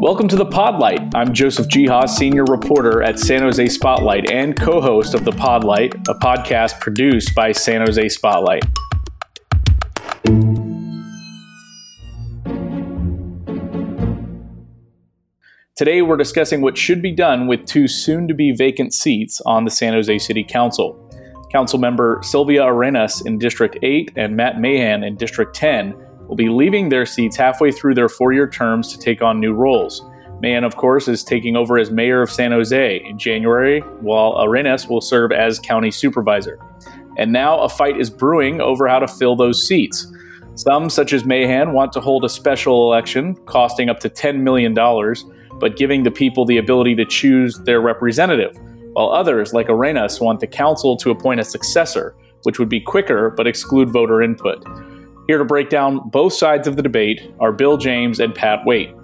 Welcome to the Podlight. I'm Joseph Geha, senior reporter at San Jose Spotlight and co host of the Podlight, a podcast produced by San Jose Spotlight. Today, we're discussing what should be done with two soon to be vacant seats on the San Jose City Council. Councilmember Sylvia Arenas in District 8 and Matt Mahan in District 10 will be leaving their seats halfway through their four year terms to take on new roles. Mahan, of course, is taking over as mayor of San Jose in January, while Arenas will serve as county supervisor. And now a fight is brewing over how to fill those seats. Some, such as Mahan, want to hold a special election costing up to $10 million, but giving the people the ability to choose their representative, while others, like Arenas, want the council to appoint a successor, which would be quicker but exclude voter input. Here to break down both sides of the debate are Bill James and Pat Waite.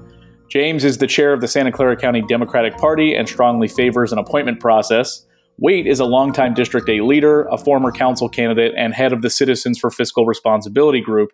James is the chair of the Santa Clara County Democratic Party and strongly favors an appointment process. Waite is a longtime District 8 leader, a former council candidate, and head of the Citizens for Fiscal Responsibility group,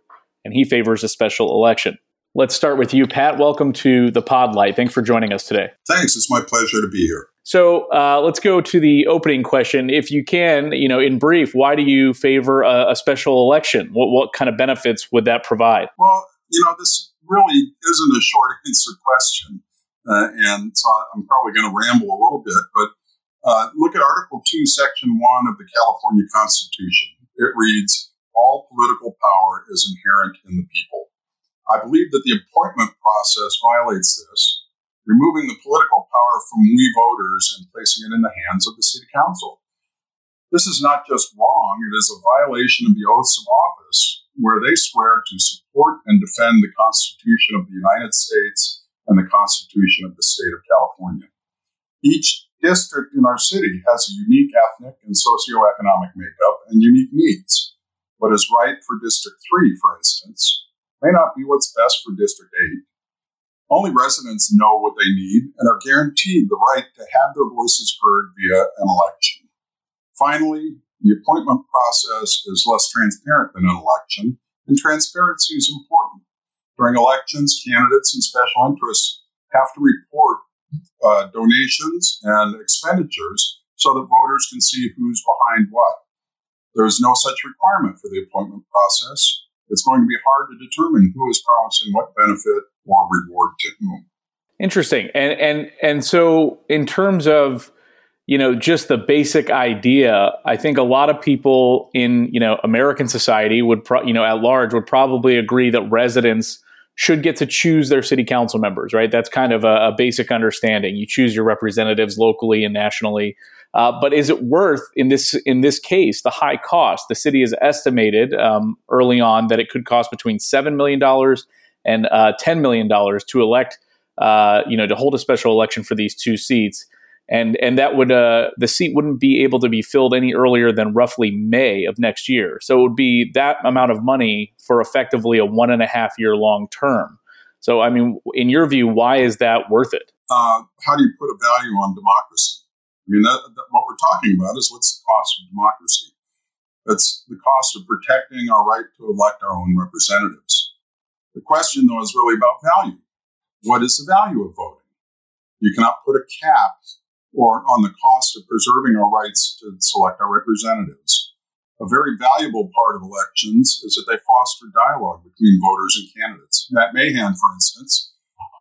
and he favors a special election. Let's start with you, Pat. Welcome to the Podlight. Thanks for joining us today. Thanks. It's my pleasure to be here. So uh, let's go to the opening question. If you can, you know, in brief, why do you favor a, a special election? What, what kind of benefits would that provide? Well, you know, this really isn't a short answer question. Uh, and so I'm probably going to ramble a little bit, but uh, look at Article 2, Section 1 of the California Constitution. It reads, All political power is inherent in the people. I believe that the appointment process violates this, removing the political power from we voters and placing it in the hands of the city council. This is not just wrong, it is a violation of the oaths of office, where they swear to support and defend the Constitution of the United States and the Constitution of the state of California. Each district in our city has a unique ethnic and socioeconomic makeup and unique needs. What is right for District 3, for instance, may not be what's best for District 8. Only residents know what they need and are guaranteed the right to have their voices heard via an election. Finally, the appointment process is less transparent than an election, and transparency is important. During elections, candidates and special interests have to report uh, donations and expenditures so that voters can see who's behind what. There is no such requirement for the appointment process, it's going to be hard to determine who is promising what benefit or reward to whom. Interesting. And and and so in terms of you know just the basic idea, I think a lot of people in you know American society would pro- you know at large would probably agree that residents should get to choose their city council members, right? That's kind of a, a basic understanding. You choose your representatives locally and nationally. Uh, but is it worth in this in this case the high cost? The city has estimated um, early on that it could cost between seven million dollars and uh, ten million dollars to elect, uh, you know, to hold a special election for these two seats, and and that would uh, the seat wouldn't be able to be filled any earlier than roughly May of next year. So it would be that amount of money for effectively a one and a half year long term. So I mean, in your view, why is that worth it? Uh, how do you put a value on democracy? I mean, that, that, what we're talking about is what's the cost of democracy? It's the cost of protecting our right to elect our own representatives. The question, though, is really about value. What is the value of voting? You cannot put a cap or on the cost of preserving our rights to select our representatives. A very valuable part of elections is that they foster dialogue between voters and candidates. Matt Mahan, for instance,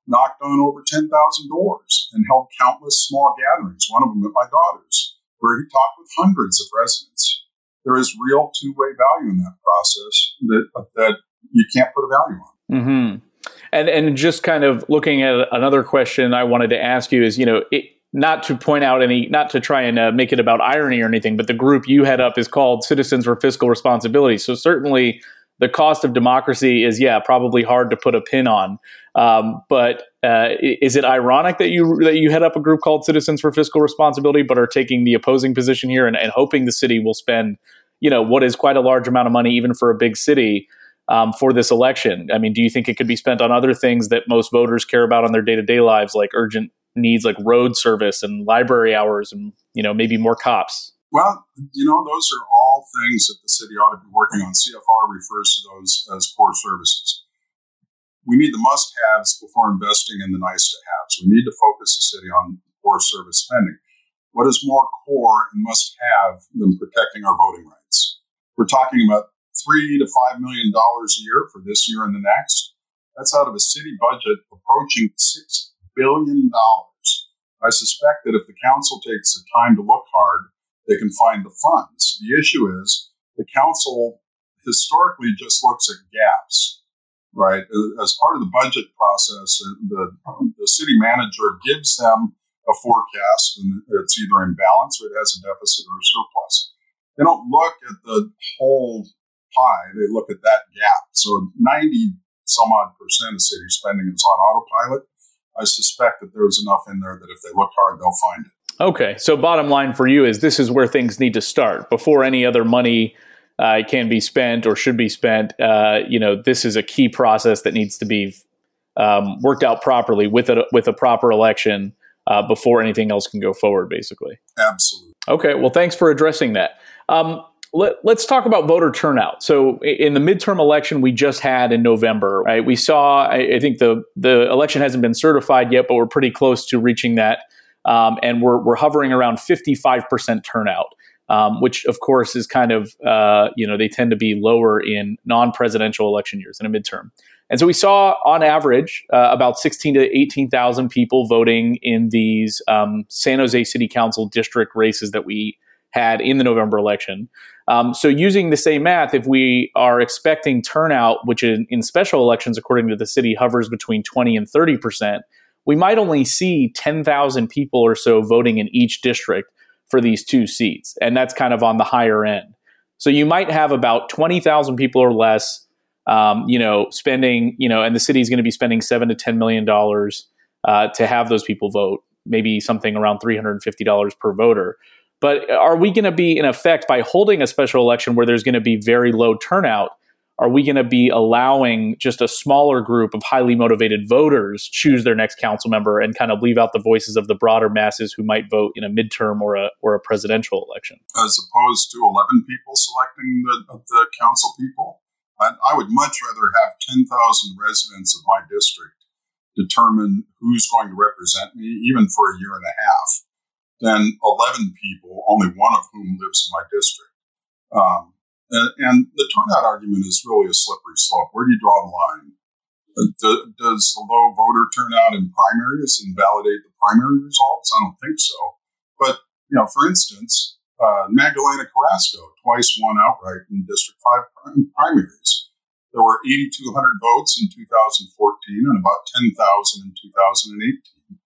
knocked on over 10,000 doors and held countless small gatherings, one of them at my daughter's, where he talked with hundreds of residents. There is real two way value in that process that, that you can't put a value on. Mm-hmm. And, and just kind of looking at another question I wanted to ask you is, you know, it, not to point out any, not to try and uh, make it about irony or anything, but the group you head up is called Citizens for Fiscal Responsibility. So certainly the cost of democracy is, yeah, probably hard to put a pin on. Um, but uh, is it ironic that you that you head up a group called Citizens for Fiscal Responsibility, but are taking the opposing position here and, and hoping the city will spend, you know, what is quite a large amount of money, even for a big city, um, for this election? I mean, do you think it could be spent on other things that most voters care about on their day to day lives, like urgent needs like road service and library hours, and you know, maybe more cops? Well, you know, those are all things that the city ought to be working on. CFR refers to those as core services we need the must haves before investing in the nice to haves. We need to focus the city on core service spending. What is more core and must have than protecting our voting rights? We're talking about three to five million dollars a year for this year and the next. That's out of a city budget approaching six billion dollars. I suspect that if the council takes the time to look hard, they can find the funds. The issue is the council historically just looks at gaps right? As part of the budget process, uh, the, the city manager gives them a forecast and it's either in balance or it has a deficit or a surplus. They don't look at the whole pie, they look at that gap. So 90 some odd percent of city spending is on autopilot. I suspect that there's enough in there that if they look hard, they'll find it. Okay, so bottom line for you is this is where things need to start before any other money uh, can be spent or should be spent. Uh, you know, this is a key process that needs to be um, worked out properly with a with a proper election uh, before anything else can go forward. Basically, absolutely. Okay, well, thanks for addressing that. Um, let, us talk about voter turnout. So, in the midterm election we just had in November, right? We saw. I, I think the the election hasn't been certified yet, but we're pretty close to reaching that, um, and we're we're hovering around fifty five percent turnout um, which of course is kind of uh, you know they tend to be lower in non-presidential election years in a midterm. And so we saw on average uh, about 16 to 18,000 people voting in these um, San Jose City Council district races that we had in the November election. Um, so using the same math, if we are expecting turnout, which in, in special elections, according to the city, hovers between 20 and 30 percent, we might only see 10,000 people or so voting in each district for these two seats, and that's kind of on the higher end. So you might have about twenty thousand people or less, um, you know, spending, you know, and the city is going to be spending seven to ten million dollars uh, to have those people vote, maybe something around three hundred and fifty dollars per voter. But are we going to be in effect by holding a special election where there's going to be very low turnout? Are we going to be allowing just a smaller group of highly motivated voters choose their next council member and kind of leave out the voices of the broader masses who might vote in a midterm or a or a presidential election? As opposed to 11 people selecting the, the council people? I, I would much rather have 10,000 residents of my district determine who's going to represent me even for a year and a half than 11 people only one of whom lives in my district. Um, and, and the turnout argument is really a slippery slope. Where do you draw the line? Uh, does the low voter turnout in primaries invalidate the primary results? I don't think so. But, you know, for instance, uh, Magdalena Carrasco twice won outright in District 5 primaries. There were 8,200 votes in 2014 and about 10,000 in 2018.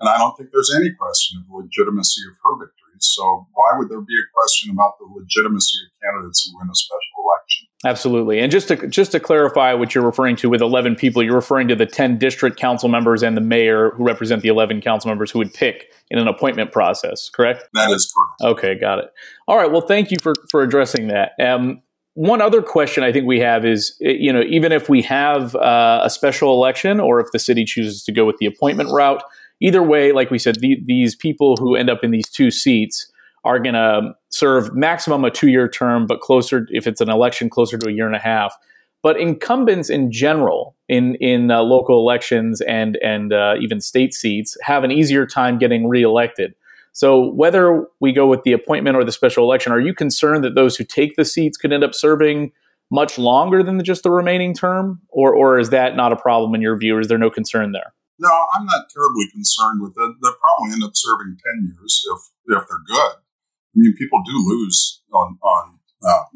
And I don't think there's any question of the legitimacy of her victory. So why would there be a question about the legitimacy of candidates who win a special election? Absolutely. And just to just to clarify what you're referring to with 11 people, you're referring to the 10 district council members and the mayor who represent the 11 council members who would pick in an appointment process, correct? That is correct. Okay, got it. All right, well thank you for for addressing that. Um, one other question I think we have is, you know, even if we have uh, a special election or if the city chooses to go with the appointment route, either way, like we said, the, these people who end up in these two seats are going to serve maximum a two year term, but closer, if it's an election, closer to a year and a half. But incumbents in general in in uh, local elections and and uh, even state seats have an easier time getting reelected. So whether we go with the appointment or the special election, are you concerned that those who take the seats could end up serving much longer than just the remaining term, or or is that not a problem in your view? Is there no concern there? No, I'm not terribly concerned with it. They'll probably end up serving 10 years if, if they're good. I mean, people do lose on, on um,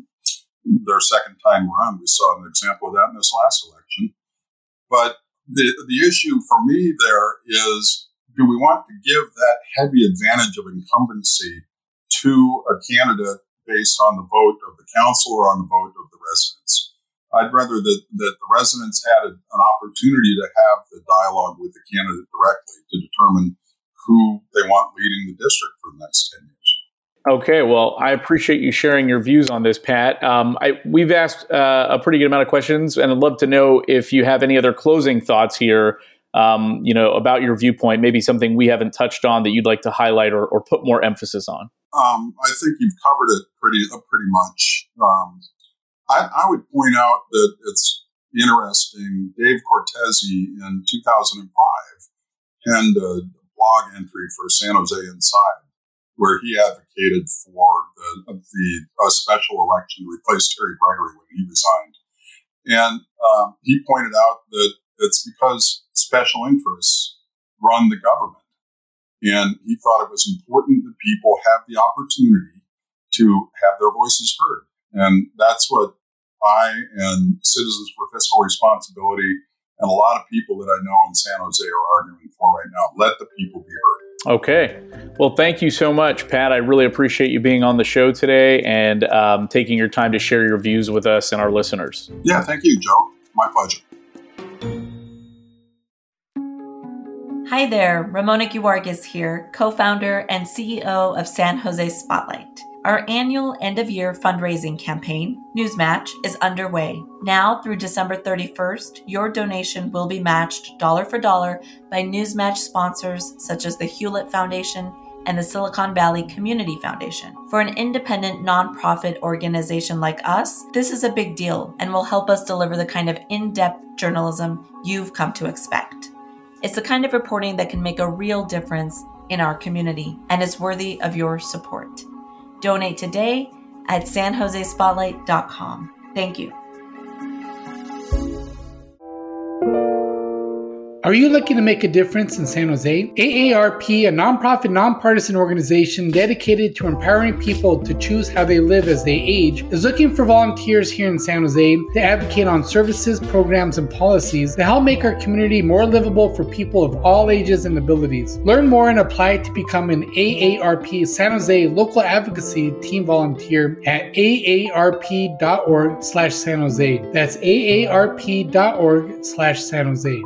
their second time around. We saw an example of that in this last election. But the, the issue for me there is do we want to give that heavy advantage of incumbency to a candidate based on the vote of the council or on the vote of the residents? I'd rather that, that the residents had a, an opportunity to have the dialogue with the candidate directly to determine who they want leading the district for the next 10 years. Okay, well, I appreciate you sharing your views on this, Pat. Um, I, we've asked uh, a pretty good amount of questions, and I'd love to know if you have any other closing thoughts here. Um, you know, about your viewpoint, maybe something we haven't touched on that you'd like to highlight or, or put more emphasis on. Um, I think you've covered it pretty uh, pretty much. Um, I, I would point out that it's interesting. Dave Cortese in 2005 penned a blog entry for San Jose Inside where he advocated for the, the a special election to replace Terry Gregory when he resigned. And um, he pointed out that it's because special interests run the government. And he thought it was important that people have the opportunity to have their voices heard. And that's what I and Citizens for Fiscal Responsibility and a lot of people that I know in San Jose are arguing for right now. Let the people be heard. Okay. Well, thank you so much, Pat. I really appreciate you being on the show today and um, taking your time to share your views with us and our listeners. Yeah, thank you, Joe. My pleasure. Hi there, Ramona Giwargis here, co founder and CEO of San Jose Spotlight. Our annual end of year fundraising campaign, Newsmatch, is underway. Now through December 31st, your donation will be matched dollar for dollar by Newsmatch sponsors such as the Hewlett Foundation and the Silicon Valley Community Foundation. For an independent nonprofit organization like us, this is a big deal and will help us deliver the kind of in depth journalism you've come to expect. It's the kind of reporting that can make a real difference in our community and is worthy of your support. Donate today at sanjosespotlight.com. Thank you. Are you looking to make a difference in San Jose? AARP, a nonprofit, nonpartisan organization dedicated to empowering people to choose how they live as they age, is looking for volunteers here in San Jose to advocate on services, programs, and policies to help make our community more livable for people of all ages and abilities. Learn more and apply to become an AARP San Jose local advocacy team volunteer at aarp.org slash San Jose. That's aarp.org slash San Jose.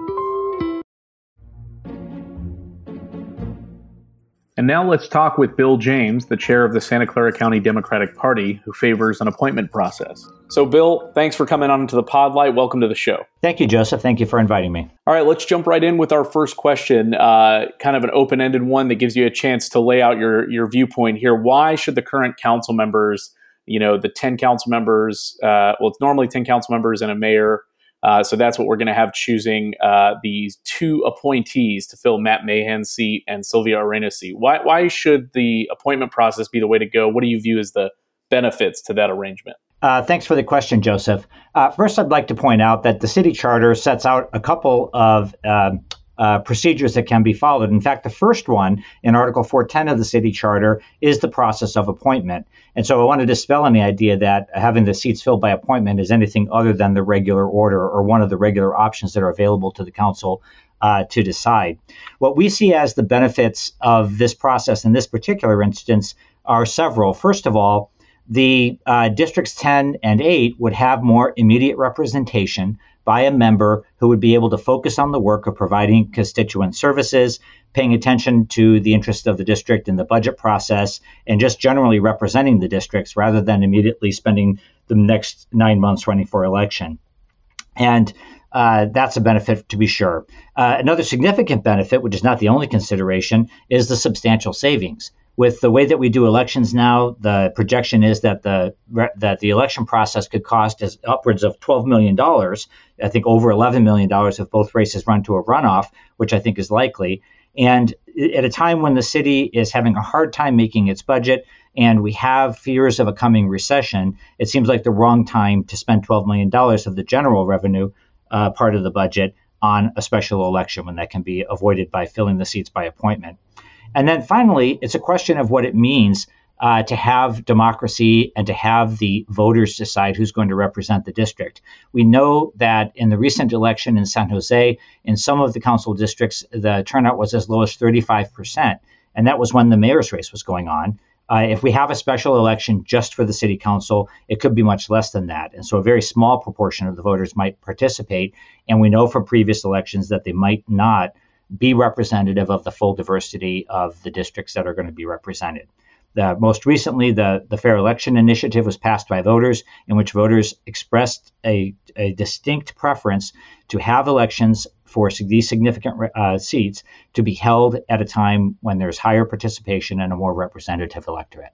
And now let's talk with Bill James, the chair of the Santa Clara County Democratic Party, who favors an appointment process. So, Bill, thanks for coming on to the Podlight. Welcome to the show. Thank you, Joseph. Thank you for inviting me. All right, let's jump right in with our first question. Uh, kind of an open ended one that gives you a chance to lay out your, your viewpoint here. Why should the current council members, you know, the 10 council members, uh, well, it's normally 10 council members and a mayor, uh, so that's what we're going to have choosing uh, these two appointees to fill Matt Mahan's seat and Sylvia Arenas' seat. Why, why should the appointment process be the way to go? What do you view as the benefits to that arrangement? Uh, thanks for the question, Joseph. Uh, first, I'd like to point out that the city charter sets out a couple of um, uh, procedures that can be followed. In fact, the first one in Article 410 of the city charter is the process of appointment. And so I want to dispel any idea that having the seats filled by appointment is anything other than the regular order or one of the regular options that are available to the council uh, to decide. What we see as the benefits of this process in this particular instance are several. First of all, the uh, districts 10 and 8 would have more immediate representation by a member who would be able to focus on the work of providing constituent services, paying attention to the interests of the district in the budget process, and just generally representing the districts rather than immediately spending the next nine months running for election. And uh, that's a benefit to be sure. Uh, another significant benefit, which is not the only consideration, is the substantial savings with the way that we do elections now, the projection is that the that the election process could cost as upwards of twelve million dollars. I think over eleven million dollars if both races run to a runoff, which I think is likely. And at a time when the city is having a hard time making its budget and we have fears of a coming recession, it seems like the wrong time to spend $12 million of the general revenue uh, part of the budget on a special election when that can be avoided by filling the seats by appointment. And then finally, it's a question of what it means uh, to have democracy and to have the voters decide who's going to represent the district. We know that in the recent election in San Jose, in some of the council districts, the turnout was as low as 35%. And that was when the mayor's race was going on. Uh, if we have a special election just for the city council, it could be much less than that. And so a very small proportion of the voters might participate. And we know from previous elections that they might not be representative of the full diversity of the districts that are going to be represented. The, most recently, the, the Fair Election Initiative was passed by voters, in which voters expressed a, a distinct preference to have elections for these significant uh, seats to be held at a time when there's higher participation and a more representative electorate.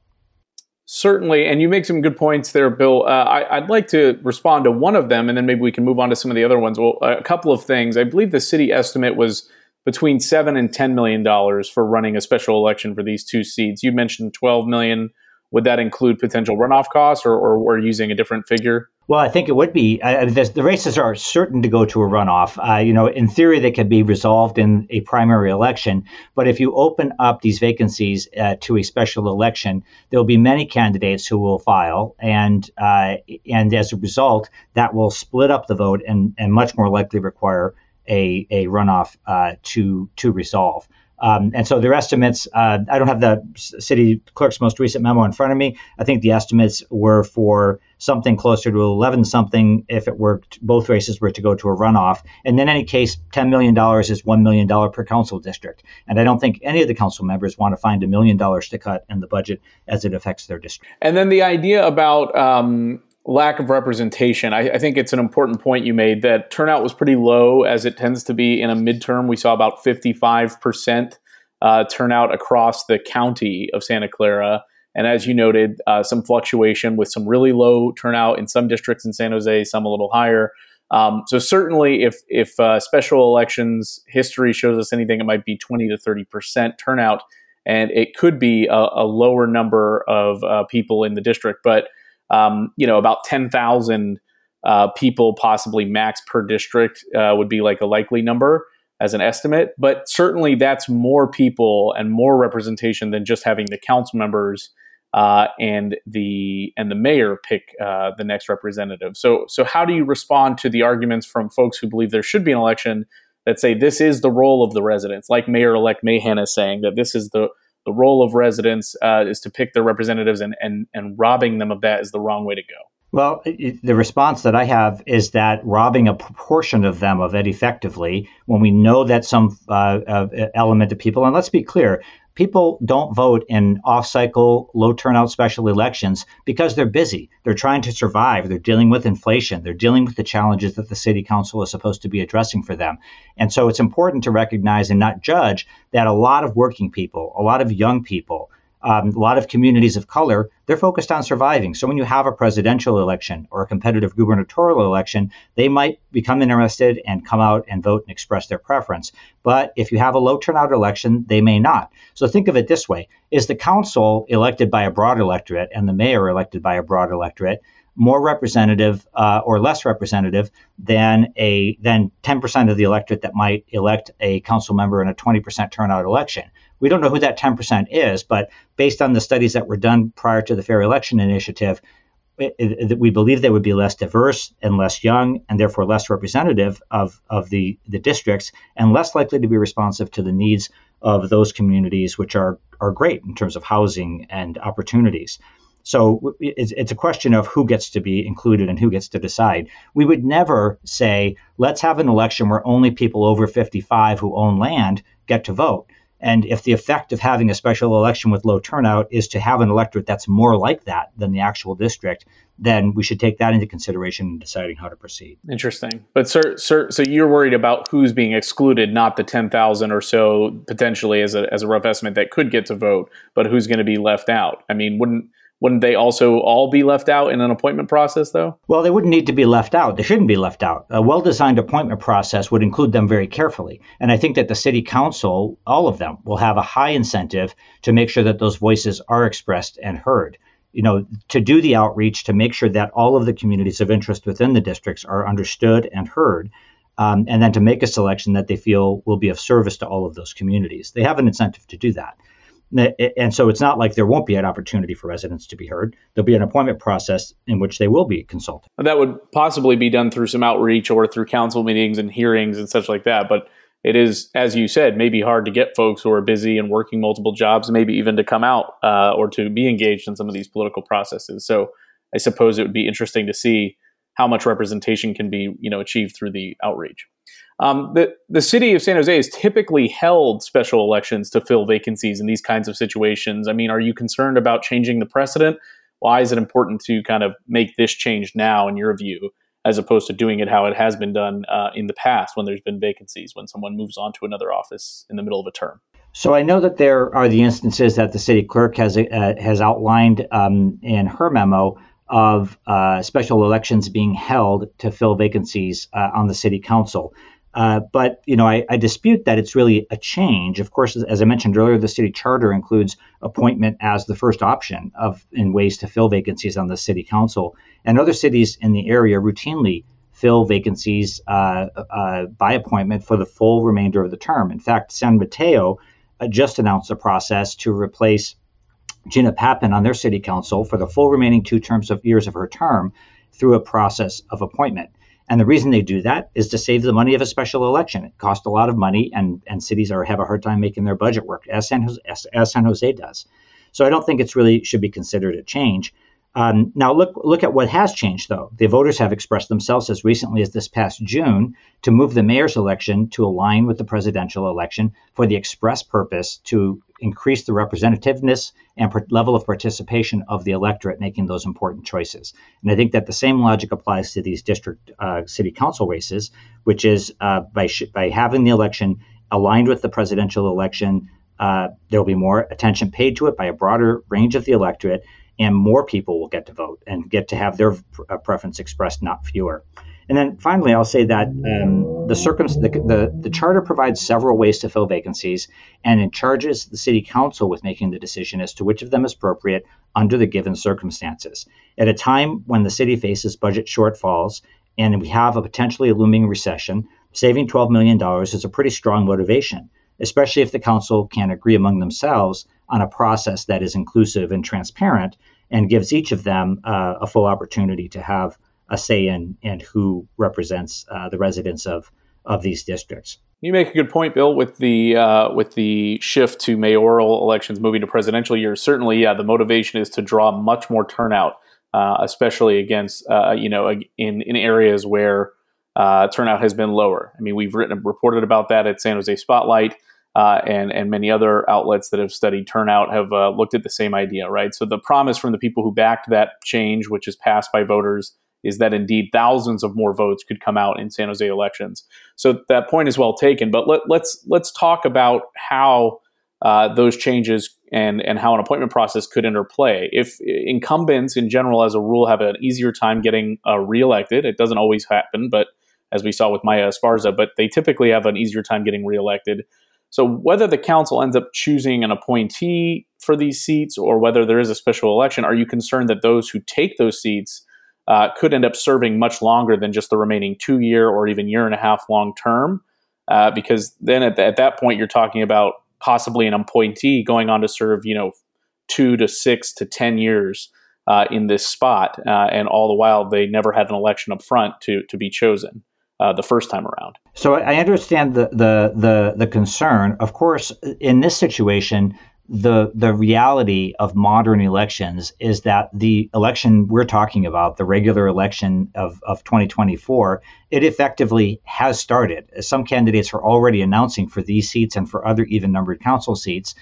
Certainly, and you make some good points there, Bill. Uh, I, would like to respond to one of them, and then maybe we can move on to some of the other ones. Well, a couple of things. I believe the city estimate was between seven and ten million dollars for running a special election for these two seats. You mentioned twelve million. Would that include potential runoff costs, or, or we're using a different figure? Well, I think it would be. Uh, the, the, races are certain to go to a runoff. Uh, you know, in theory, they could be resolved in a primary election. But if you open up these vacancies uh, to a special election, there will be many candidates who will file, and uh, and as a result, that will split up the vote and, and much more likely require a, a runoff uh, to to resolve. Um, and so their estimates, uh, I don't have the city clerk's most recent memo in front of me. I think the estimates were for something closer to 11 something if it worked, both races were to go to a runoff. And in any case, $10 million is $1 million per council district. And I don't think any of the council members want to find a million dollars to cut in the budget as it affects their district. And then the idea about um, lack of representation. I, I, think it's an important point you made that turnout was pretty low, as it tends to be in a midterm. We saw about 55% uh, turnout across the county of Santa Clara. And as you noted, uh, some fluctuation with some really low turnout in some districts in San Jose, some a little higher. Um, so certainly, if if uh, special elections history shows us anything, it might be 20 to 30 percent turnout, and it could be a, a lower number of uh, people in the district. But um, you know, about 10,000 uh, people, possibly max per district, uh, would be like a likely number as an estimate. But certainly that's more people and more representation than just having the council members uh, and the and the mayor pick uh, the next representative. So so how do you respond to the arguments from folks who believe there should be an election that say this is the role of the residents, like Mayor-elect Mahan is saying that this is the the role of residents uh, is to pick their representatives, and, and, and robbing them of that is the wrong way to go. Well, the response that I have is that robbing a proportion of them of it effectively, when we know that some uh, uh, element of people, and let's be clear, people don't vote in off cycle, low turnout special elections because they're busy. They're trying to survive. They're dealing with inflation. They're dealing with the challenges that the city council is supposed to be addressing for them. And so it's important to recognize and not judge that a lot of working people, a lot of young people, um, a lot of communities of color, they're focused on surviving. So when you have a presidential election or a competitive gubernatorial election, they might become interested and come out and vote and express their preference. But if you have a low turnout election, they may not. So think of it this way is the council elected by a broad electorate and the mayor elected by a broad electorate more representative uh, or less representative than a than 10% of the electorate that might elect a council member in a 20% turnout election. We don't know who that 10% is, but based on the studies that were done prior to the Fair Election Initiative, it, it, we believe they would be less diverse and less young, and therefore less representative of, of the, the districts, and less likely to be responsive to the needs of those communities, which are, are great in terms of housing and opportunities. So it's, it's, a question of who gets to be included and who gets to decide. We would never say, let's have an election where only people over 55 who own land get to vote. And if the effect of having a special election with low turnout is to have an electorate that's more like that than the actual district, then we should take that into consideration in deciding how to proceed. Interesting. But sir, sir so you're worried about who's being excluded, not the 10,000 or so potentially as a, as a rough estimate that could get to vote, but who's going to be left out. I mean, wouldn't wouldn't they also all be left out in an appointment process, though? Well, they wouldn't need to be left out. They shouldn't be left out. A well designed appointment process would include them very carefully. And I think that the city council, all of them, will have a high incentive to make sure that those voices are expressed and heard. You know, to do the outreach to make sure that all of the communities of interest within the districts are understood and heard. Um, and then to make a selection that they feel will be of service to all of those communities. They have an incentive to do that. And so it's not like there won't be an opportunity for residents to be heard. There'll be an appointment process in which they will be consulted. And That would possibly be done through some outreach or through council meetings and hearings and such like that. But it is, as you said, maybe hard to get folks who are busy and working multiple jobs, maybe even to come out uh, or to be engaged in some of these political processes. So I suppose it would be interesting to see how much representation can be, you know, achieved through the outreach. Um, the the city of San Jose has typically held special elections to fill vacancies in these kinds of situations. I mean, are you concerned about changing the precedent? Why is it important to kind of make this change now, in your view, as opposed to doing it how it has been done uh, in the past when there's been vacancies when someone moves on to another office in the middle of a term? So I know that there are the instances that the city clerk has uh, has outlined um, in her memo of uh, special elections being held to fill vacancies uh, on the city council. Uh, but you know, I, I, dispute that it's really a change. Of course, as, I mentioned earlier, the city charter includes appointment as the first option of in ways to fill vacancies on the city council, and other cities in the area routinely fill vacancies uh, uh, by appointment for the full remainder of the term. In fact, San Mateo uh, just announced a process to replace Gina Papan on their city council for the full remaining two terms of years of her term through a process of appointment. And the reason they do that is to save the money of a special election. It costs a lot of money, and, and cities are have a hard time making their budget work, as San, Jose, as, as San Jose does. So I don't think it's really should be considered a change. Um, now look look at what has changed though. The voters have expressed themselves as recently as this past June to move the mayor's election to align with the presidential election for the express purpose to increase the representativeness and per- level of participation of the electorate making those important choices. And I think that the same logic applies to these district uh, city council races, which is uh, by sh- by having the election aligned with the presidential election. Uh, there will be more attention paid to it by a broader range of the electorate, and more people will get to vote and get to have their uh, preference expressed, not fewer. And then finally, I'll say that um, the, circum- the, the, the, charter provides several ways to fill vacancies, and it charges the city council with making the decision as to which of them is appropriate under the given circumstances. At a time when the city faces budget shortfalls and we have a potentially looming recession, saving $12 million is a pretty strong motivation, especially if the council can agree among themselves on a process that is inclusive and transparent and gives each of them uh, a full opportunity to have a say in and who represents uh, the residents of of these districts. You make a good point, Bill, with the uh, with the shift to mayoral elections moving to presidential years. Certainly, yeah, the motivation is to draw much more turnout, uh, especially against uh, you know in in areas where uh, turnout has been lower. I mean, we've written reported about that at San Jose Spotlight uh, and and many other outlets that have studied turnout have looked at the same idea, right? So the promise from the people who backed that change, which is passed by voters, is that indeed thousands of more votes could come out in San Jose elections. So that point is well taken. But let, us let's, let's talk about how uh, those changes and and how an appointment process could interplay. If incumbents in general, as a rule, have an easier time getting uh, reelected, it doesn't always happen, but as we saw with Maya Esparza, but they typically have an easier time getting reelected. So whether the council ends up choosing an appointee for these seats or whether there is a special election, are you concerned that those who take those seats uh, could end up serving much longer than just the remaining two year or even year and a half long term? Uh, because then at, the, at that point you're talking about possibly an appointee going on to serve, you know, two to six to ten years uh, in this spot, uh, and all the while they never had an election up front to to be chosen uh, the first time around. So I understand the, the the the concern. Of course, in this situation, the the reality of modern elections is that the election we're talking about, the regular election of, of 2024, it effectively has started. Some candidates are already announcing for these seats and for other even numbered council seats.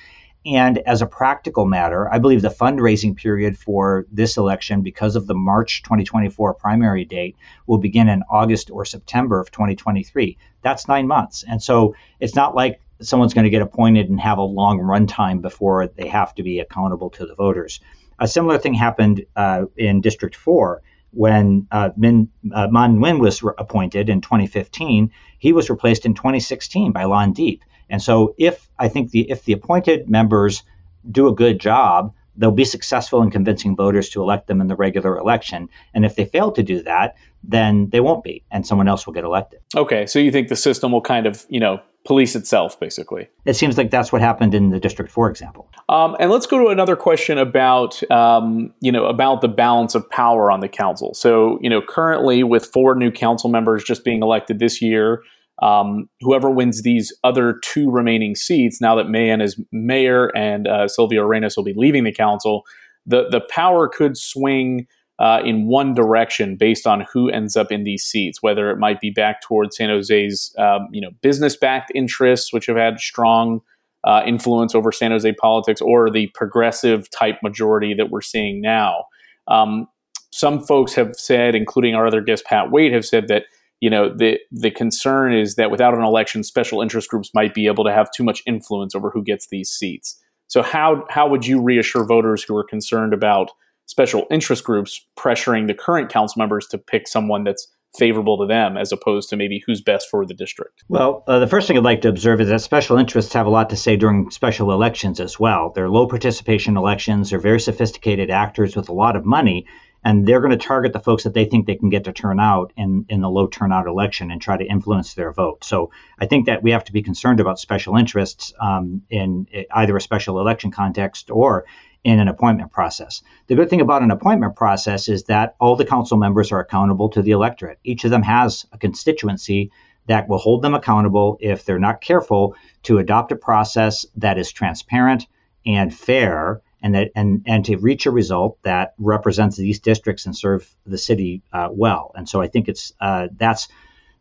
And as a practical matter, I believe the fundraising period for this election, because of the March 2024 primary date, will begin in August or September of 2023. That's nine months. And so it's not like someone's going to get appointed and have a long runtime before they have to be accountable to the voters. A similar thing happened uh, in District 4 when uh, Min, uh, Manh Nguyen was re- appointed in 2015. He was replaced in 2016 by Lan Diep. And so if I think the if the appointed members do a good job, they'll be successful in convincing voters to elect them in the regular election. And if they fail to do that, then they won't be, and someone else will get elected. Okay, so you think the system will kind of, you know, police itself, basically? It seems like that's what happened in the District Four example. Um, and let's go to another question about, um, you know, about the balance of power on the council. So, you know, currently with four new council members just being elected this year, um, whoever wins these other two remaining seats, now that Mahan is mayor and uh, Sylvia Arenas will be leaving the council, the the power could swing uh, in one direction based on who ends up in these seats. Whether it might be back towards San Jose's, um, you know, business backed interests, which have had strong uh, influence over San Jose politics, or the progressive type majority that we're seeing now. Um, some folks have said, including our other guest Pat Waite, have said that you know the the concern is that without an election, special interest groups might be able to have too much influence over who gets these seats. So how how would you reassure voters who are concerned about special interest groups pressuring the current council members to pick someone that's favorable to them as opposed to maybe who's best for the district? Well, uh, the first thing I'd like to observe is that special interests have a lot to say during special elections as well. They're low participation elections, they're very sophisticated actors with a lot of money, and they're going to target the folks that they think they can get to turn out in, in the low turnout election and try to influence their vote. So I think that we have to be concerned about special interests um, in either a special election context or in an appointment process. The good thing about an appointment process is that all the council members are accountable to the electorate. Each of them has a constituency that will hold them accountable if they're not careful to adopt a process that is transparent and fair and that and and to reach a result that represents these districts and serve the city uh, well. And so I think it's uh, that's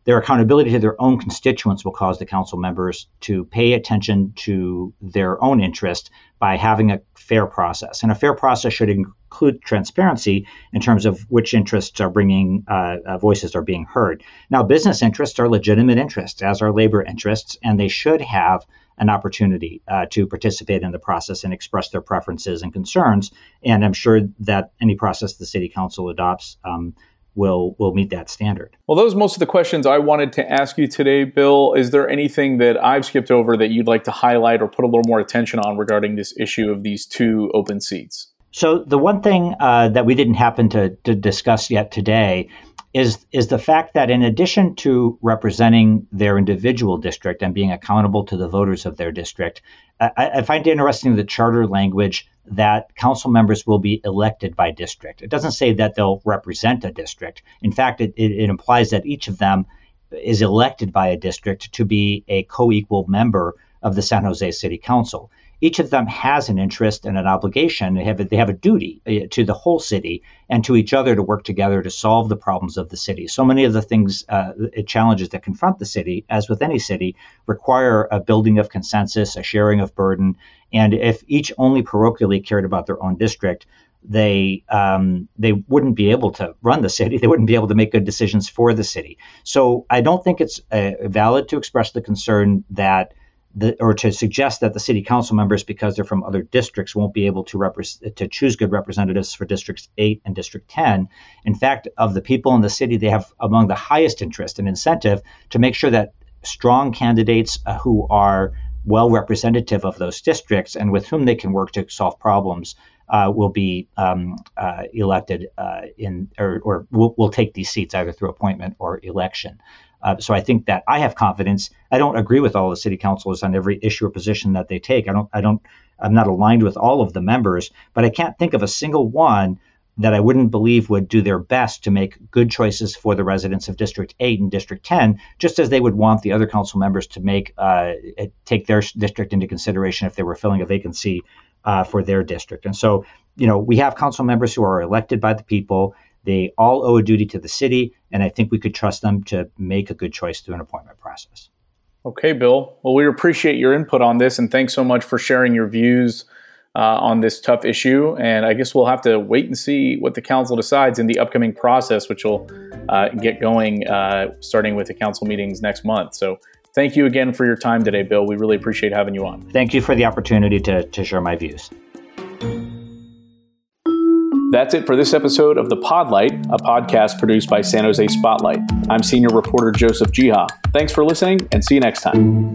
their accountability to their own constituents will cause the council members to pay attention to their own interest by having a fair process. And a fair process should include transparency in terms of which interests are bringing uh, uh, voices are being heard. Now, business interests are legitimate interests, as are labor interests, and they should have an opportunity uh, to participate in the process and express their preferences and concerns. And I'm sure that any process the city council adopts um, will will meet that standard. Well, those are most of the questions I wanted to ask you today, Bill. Is there anything that I've skipped over that you'd like to highlight or put a little more attention on regarding this issue of these two open seats? So the one thing uh, that we didn't happen to, to discuss yet today is is the fact that in addition to representing their individual district and being accountable to the voters of their district, I, I find interesting the charter language that council members will be elected by district. It doesn't say that they'll represent a district. In fact, it, it, it implies that each of them is elected by a district to be a co-equal member of the San Jose City Council each of them has an interest and an obligation. They have a, they have a duty uh, to the whole city and to each other to work together to solve the problems of the city. So many of the things, uh, challenges that confront the city, as with any city, require a building of consensus, a sharing of burden. And if each only parochially cared about their own district, they um, they wouldn't be able to run the city. They wouldn't be able to make good decisions for the city. So I don't think it's uh, valid to express the concern that the, or to suggest that the city council members, because they're from other districts, won't be able to repre- to choose good representatives for districts eight and district ten. In fact, of the people in the city, they have among the highest interest and incentive to make sure that strong candidates uh, who are well representative of those districts and with whom they can work to solve problems uh, will be um, uh, elected uh, in or, or will, will take these seats either through appointment or election. Uh, so I think that I have confidence. I don't agree with all the city councilors on every issue or position that they take. I don't. I don't. I'm not aligned with all of the members, but I can't think of a single one that I wouldn't believe would do their best to make good choices for the residents of District 8 and District 10, just as they would want the other council members to make uh, take their district into consideration if they were filling a vacancy uh, for their district. And so, you know, we have council members who are elected by the people. They all owe a duty to the city, and I think we could trust them to make a good choice through an appointment process. Okay, Bill. Well, we appreciate your input on this, and thanks so much for sharing your views uh, on this tough issue. And I guess we'll have to wait and see what the council decides in the upcoming process, which will uh, get going uh, starting with the council meetings next month. So, thank you again for your time today, Bill. We really appreciate having you on. Thank you for the opportunity to, to share my views. That's it for this episode of The Podlight, a podcast produced by San Jose Spotlight. I'm senior reporter Joseph Geha. Thanks for listening and see you next time.